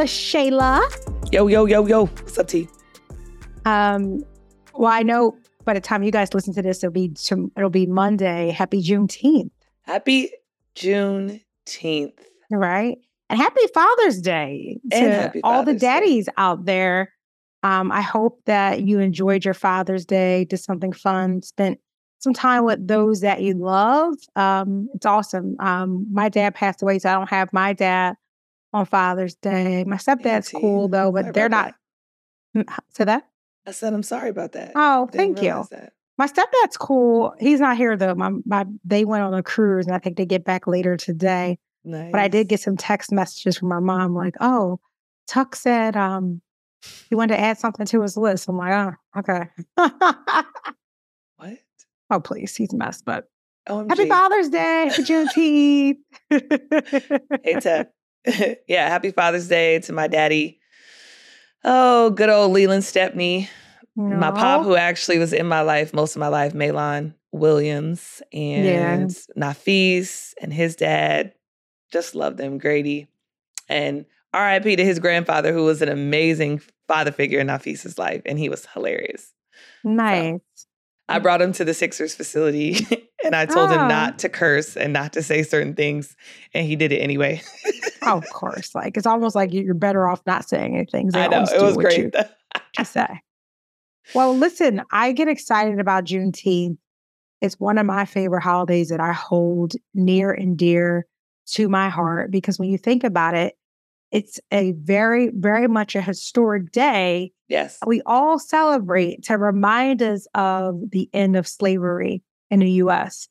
What's up, LaShayla? Yo, yo, yo, yo. What's up, T? Um, well, I know by the time you guys listen to this, it'll be it'll be Monday. Happy Juneteenth. Happy Juneteenth. Right. And happy Father's Day to And all happy the Father's Day. daddies out there. Um, I hope that you enjoyed your Father's Day, did something fun, spent some time with those that you love. Um, it's awesome. Um, my dad passed away, so I don't have my dad on Father's Day. My stepdad's cool though, but they're not. Say that. I said I'm sorry about that. Oh, Didn't thank you. That. My stepdad's cool. He's not here though. My my they went on a cruise and I think they get back later today. Nice. But I did get some text messages from my mom like, "Oh, Tuck said um he wanted to add something to his list." I'm like, "Oh, okay." What? oh, please, he's a mess. But OMG. happy Father's Day, happy Juneteenth. Hey, Tech. yeah, happy Father's Day to my daddy. Oh, good old Leland Stepney. My pop, who actually was in my life most of my life, Malon Williams and Nafis and his dad. Just loved them, Grady. And RIP to his grandfather, who was an amazing father figure in Nafis's life, and he was hilarious. nice. I mm. brought him to the Sixers facility and I told him Ah. not to curse and not to say certain things, and he did it anyway. Oh, of course. Like it's almost like you're better off not saying anything. I know it was great. to say. Well, listen, I get excited about Juneteenth. It's one of my favorite holidays that I hold near and dear to my heart because when you think about it, it's a very, very much a historic day yes. we all celebrate to remind us of the end of slavery in the US.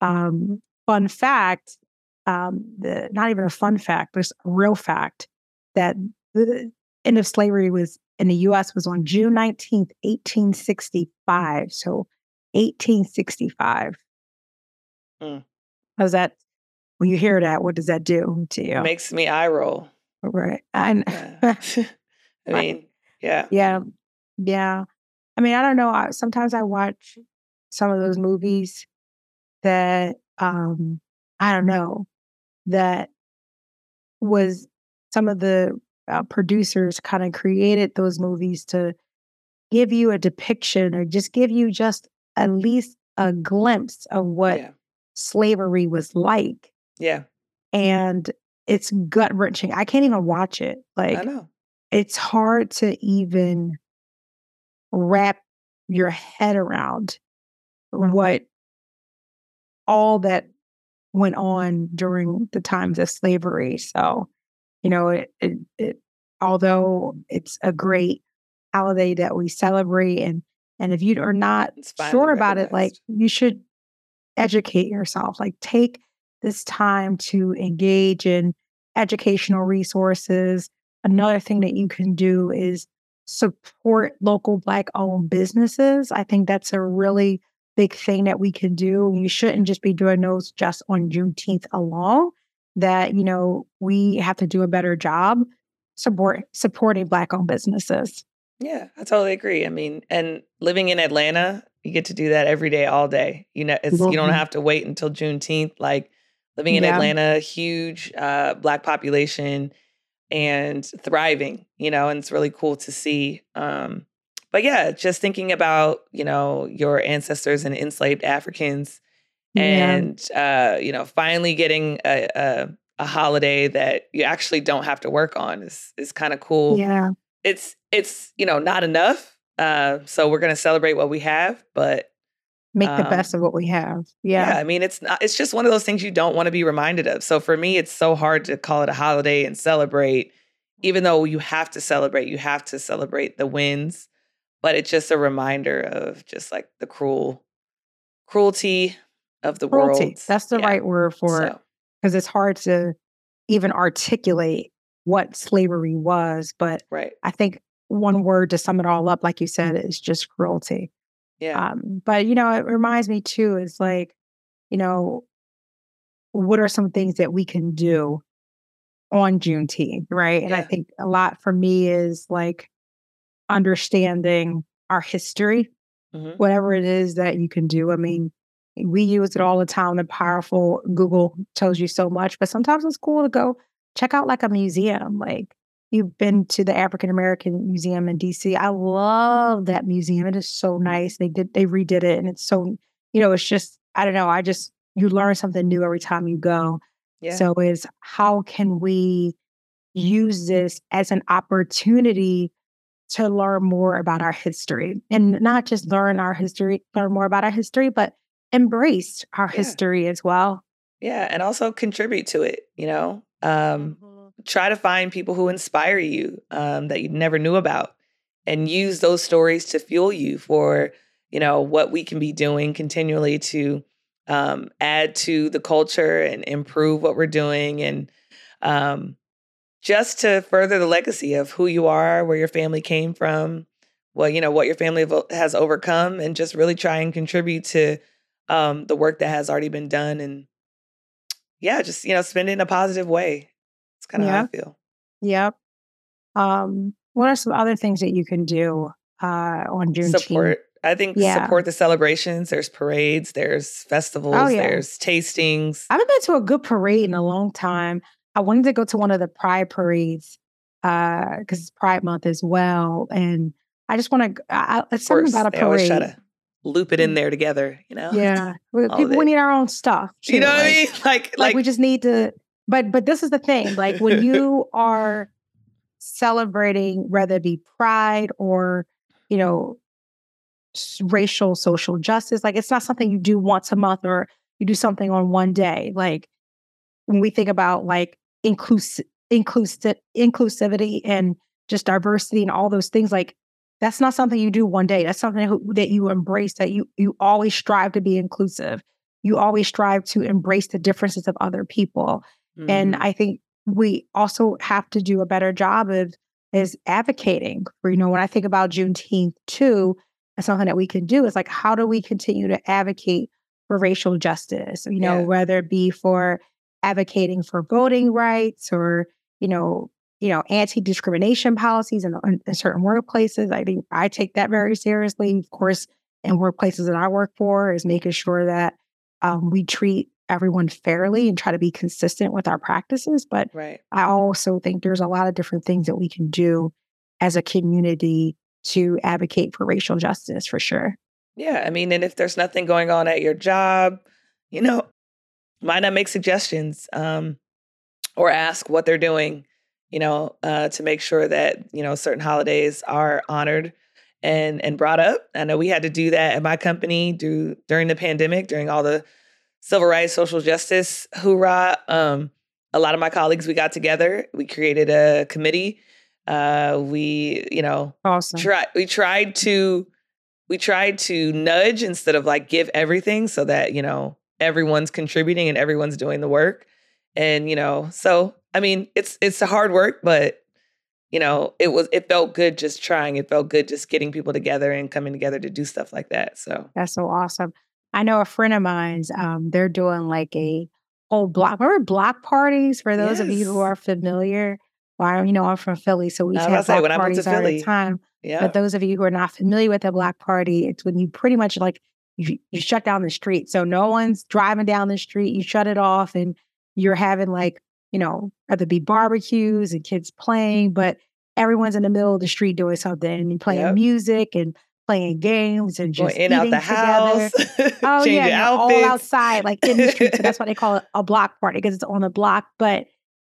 Um, fun fact, um, the, not even a fun fact, but it's a real fact that the end of slavery was in the US was on June 19th, 1865. So 1865. Mm. How's that? When you hear that, what does that do to you? It Makes me eye roll. right. I, Yeah. I mean, yeah. Yeah. Yeah. I mean, I don't know. I, sometimes I watch some of those movies that um I don't know that was some of the uh, producers kind of created those movies to give you a depiction or just give you just at least a glimpse of what Yeah. slavery was like Yeah. and it's gut wrenching. I can't even watch it. Like I know. it's hard to even wrap your head around what all that went on during the times of slavery. So, you know, it, it, it although it's a great holiday that we celebrate and and if you are not sure about it, like you should educate yourself. Like take this time to engage in educational resources. Another thing that you can do is support local Black owned businesses. I think that's a really big thing that we can do. You shouldn't just be doing those just on Juneteenth alone. That, you know, we have to do a better job support supporting Black owned businesses. Yeah, I totally agree. I mean, and living in Atlanta, you get to do that every day, all day. You know, it's you don't Mhm. have to wait until Juneteenth. Like living in Yeah. Atlanta, huge uh, black population and thriving. You know, and it's really cool to see. Um, but yeah, just thinking about you know your ancestors and enslaved Africans, and uh, you know, finally getting a, a a holiday that you actually don't have to work on is is kind of cool yeah. it's it's you know not enough uh so we're gonna celebrate what we have but Make the Um, best of what we have. yeah, Yeah. i mean it's not it's just one of those things you don't want to be reminded of so for me it's so hard to call it a holiday and celebrate even though you have to celebrate you have to celebrate the wins but it's just a reminder of just like the cruel cruelty of the Cruelty. world That's the Yeah. right word for it. because it's hard to even articulate what slavery was. But right I think one word to sum it all up, like you said, is just cruelty. yeah Um, but you know, it reminds me too, is like, you know, what are some things that we can do on Juneteenth, right? And I think a lot for me is like understanding our history, Mhm. whatever it is that you can do. I mean, we use it all the time. The powerful Google tells you so much, but sometimes it's cool to go check out like a museum. Like you've been to the African American Museum in DC. I love that museum. It is so nice. They did they redid it and it's so, you know, it's just, I don't know, I just you learn something new every time you go. Yeah. So is how can we use this as an opportunity to learn more about our history and not just learn our history, learn more about our history, but embrace our yeah. history as well. Yeah. And also contribute to it, you know, um, mm-hmm. try to find people who inspire you um, that you never knew about and use those stories to fuel you for, you know, what we can be doing continually to um, add to the culture and improve what we're doing and um, just to further the legacy of who you are, where your family came from, well, you know, what your family has overcome, and just really try and contribute to um, the work that has already been done. And yeah, just, you know, spend it in a positive way. It's kind of how I feel. Yep. Um, what are some other things that you can do uh, on June? Support. I think yeah. support the celebrations. There's parades, there's festivals, oh, yeah. there's tastings. I haven't been to a good parade in a long time. I wanted to go to one of the Pride parades because uh, it's Pride Month as well, and I just want to. It's something about a parade. Always try to loop it in mm. there together, you know. Yeah, people we need our own stuff. Too. You know what like, I mean? Like, like, like we just need to. But but this is the thing. Like when you are celebrating, whether it be Pride or you know racial social justice, like it's not something you do once a month or you do something on one day. Like when we think about like inclusive inclusive inclusivity and just diversity and all those things like that's not something you do one day that's something who, that you embrace that you you always strive to be inclusive you always strive to embrace the differences of other people mm-hmm. and i think we also have to do a better job of is advocating for you know when i think about juneteenth too and something that we can do is like how do we continue to advocate for racial justice you know yeah. whether it be for advocating for voting rights or, you know, you know, anti-discrimination policies in, in, certain workplaces. I think I take that very seriously. Of course, in workplaces that I work for, is making sure that um, we treat everyone fairly and try to be consistent with our practices. But right. I also think there's a lot of different things that we can do as a community to advocate for racial justice for sure. Yeah. I mean, and if there's nothing going on at your job, you know, why not make suggestions um, or ask what they're doing, you know, uh, to make sure that, you know, certain holidays are honored and and brought up. I know we had to do that at my company do, during the pandemic, during all the civil rights, social justice hoorah. Um, a lot of my colleagues, we got together, we created a committee. Uh, we, you know, awesome. try, we tried to we tried to nudge instead of like give everything so that, you know, everyone's contributing and everyone's doing the work. And, you know, so I mean, it's it's a hard work, but you know, it was it felt good just trying. It felt good just getting people together and coming together to do stuff like that. So that's so awesome. I know a friend of mine's, um, they're doing like a whole block. Remember block parties for those yes. of you who are familiar? Well, you know, I'm from Philly, so we have block parties all the time. Yeah. But those of you who are not familiar with a block party, it's when you pretty much like you, you shut down the street. So no one's driving down the street. You shut it off and you're having like, you know, whether be barbecues and kids playing, but everyone's in the middle of the street doing something and playing yep. music and playing games and just Going in out the together. house. oh yeah, all outside, like in the street. So that's why they call it a block party because it's on the block. But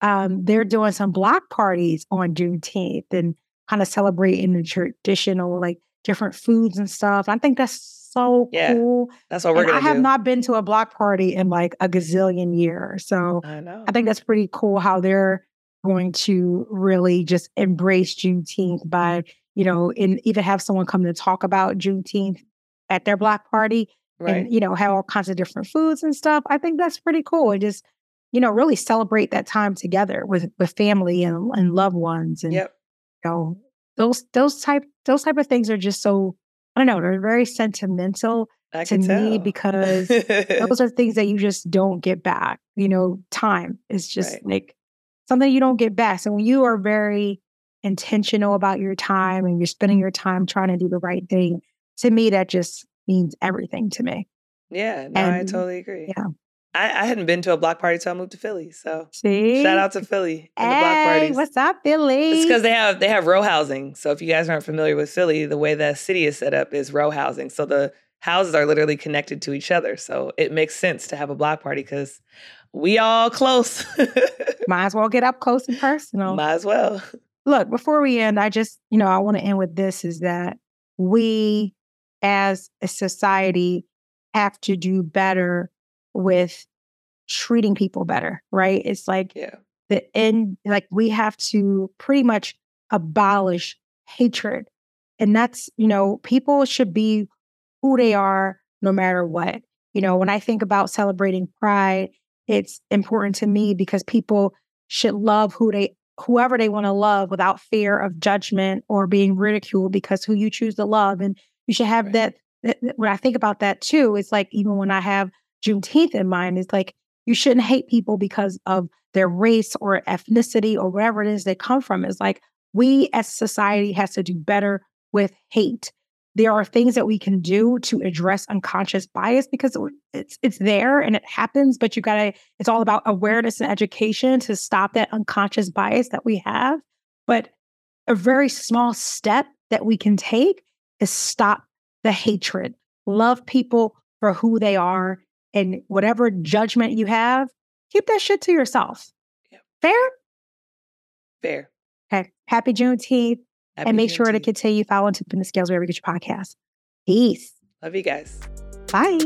um, they're doing some block parties on Juneteenth and kind of celebrating the traditional, like different foods and stuff. I think that's so yeah, cool. That's what we're and gonna I have do. not been to a block party in like a gazillion years. So I know. I think that's pretty cool how they're going to really just embrace Juneteenth by, you know, and even have someone come to talk about Juneteenth at their block party right. and, you know, have all kinds of different foods and stuff. I think that's pretty cool. And just, you know, really celebrate that time together with with family and, and loved ones. And yep. you know, those those type those type of things are just so I don't know, they're very sentimental I to me because those are things that you just don't get back. You know, time is just right. like something you don't get back. So when you are very intentional about your time and you're spending your time trying to do the right thing, to me, that just means everything to me. Yeah, no, and, I totally agree. Yeah. I, I hadn't been to a block party until I moved to Philly. So See? shout out to Philly and hey, the block parties. What's up, Philly? It's because they have they have row housing. So if you guys aren't familiar with Philly, the way the city is set up is row housing. So the houses are literally connected to each other. So it makes sense to have a block party because we all close. Might as well get up close and personal. Might as well. Look, before we end, I just, you know, I want to end with this is that we as a society have to do better with treating people better, right? It's like Yeah. the end, like we have to pretty much abolish hatred. And that's, you know, people should be who they are no matter what. You know, when I think about celebrating pride, it's important to me because people should love who they whoever they want to love without fear of judgment or being ridiculed because who you choose to love. And you should have Right. that, that that- when I think about that too, it's like even when I have Juneteenth in mind, is like you shouldn't hate people because of their race or ethnicity or wherever it is they come from. It's like we as society has to do better with hate. There are things that we can do to address unconscious bias because it's it's there and it happens, but you gotta, it's all about awareness and education to stop that unconscious bias that we have. But a very small step that we can take is stop the hatred. Love people for who they are and whatever judgment you have, keep that shit to yourself. Yep. Fair? Fair. Okay. Happy Juneteenth. Happy and make sure to continue following Tipping the Scales wherever you get your podcast. Peace. Love you guys. Bye.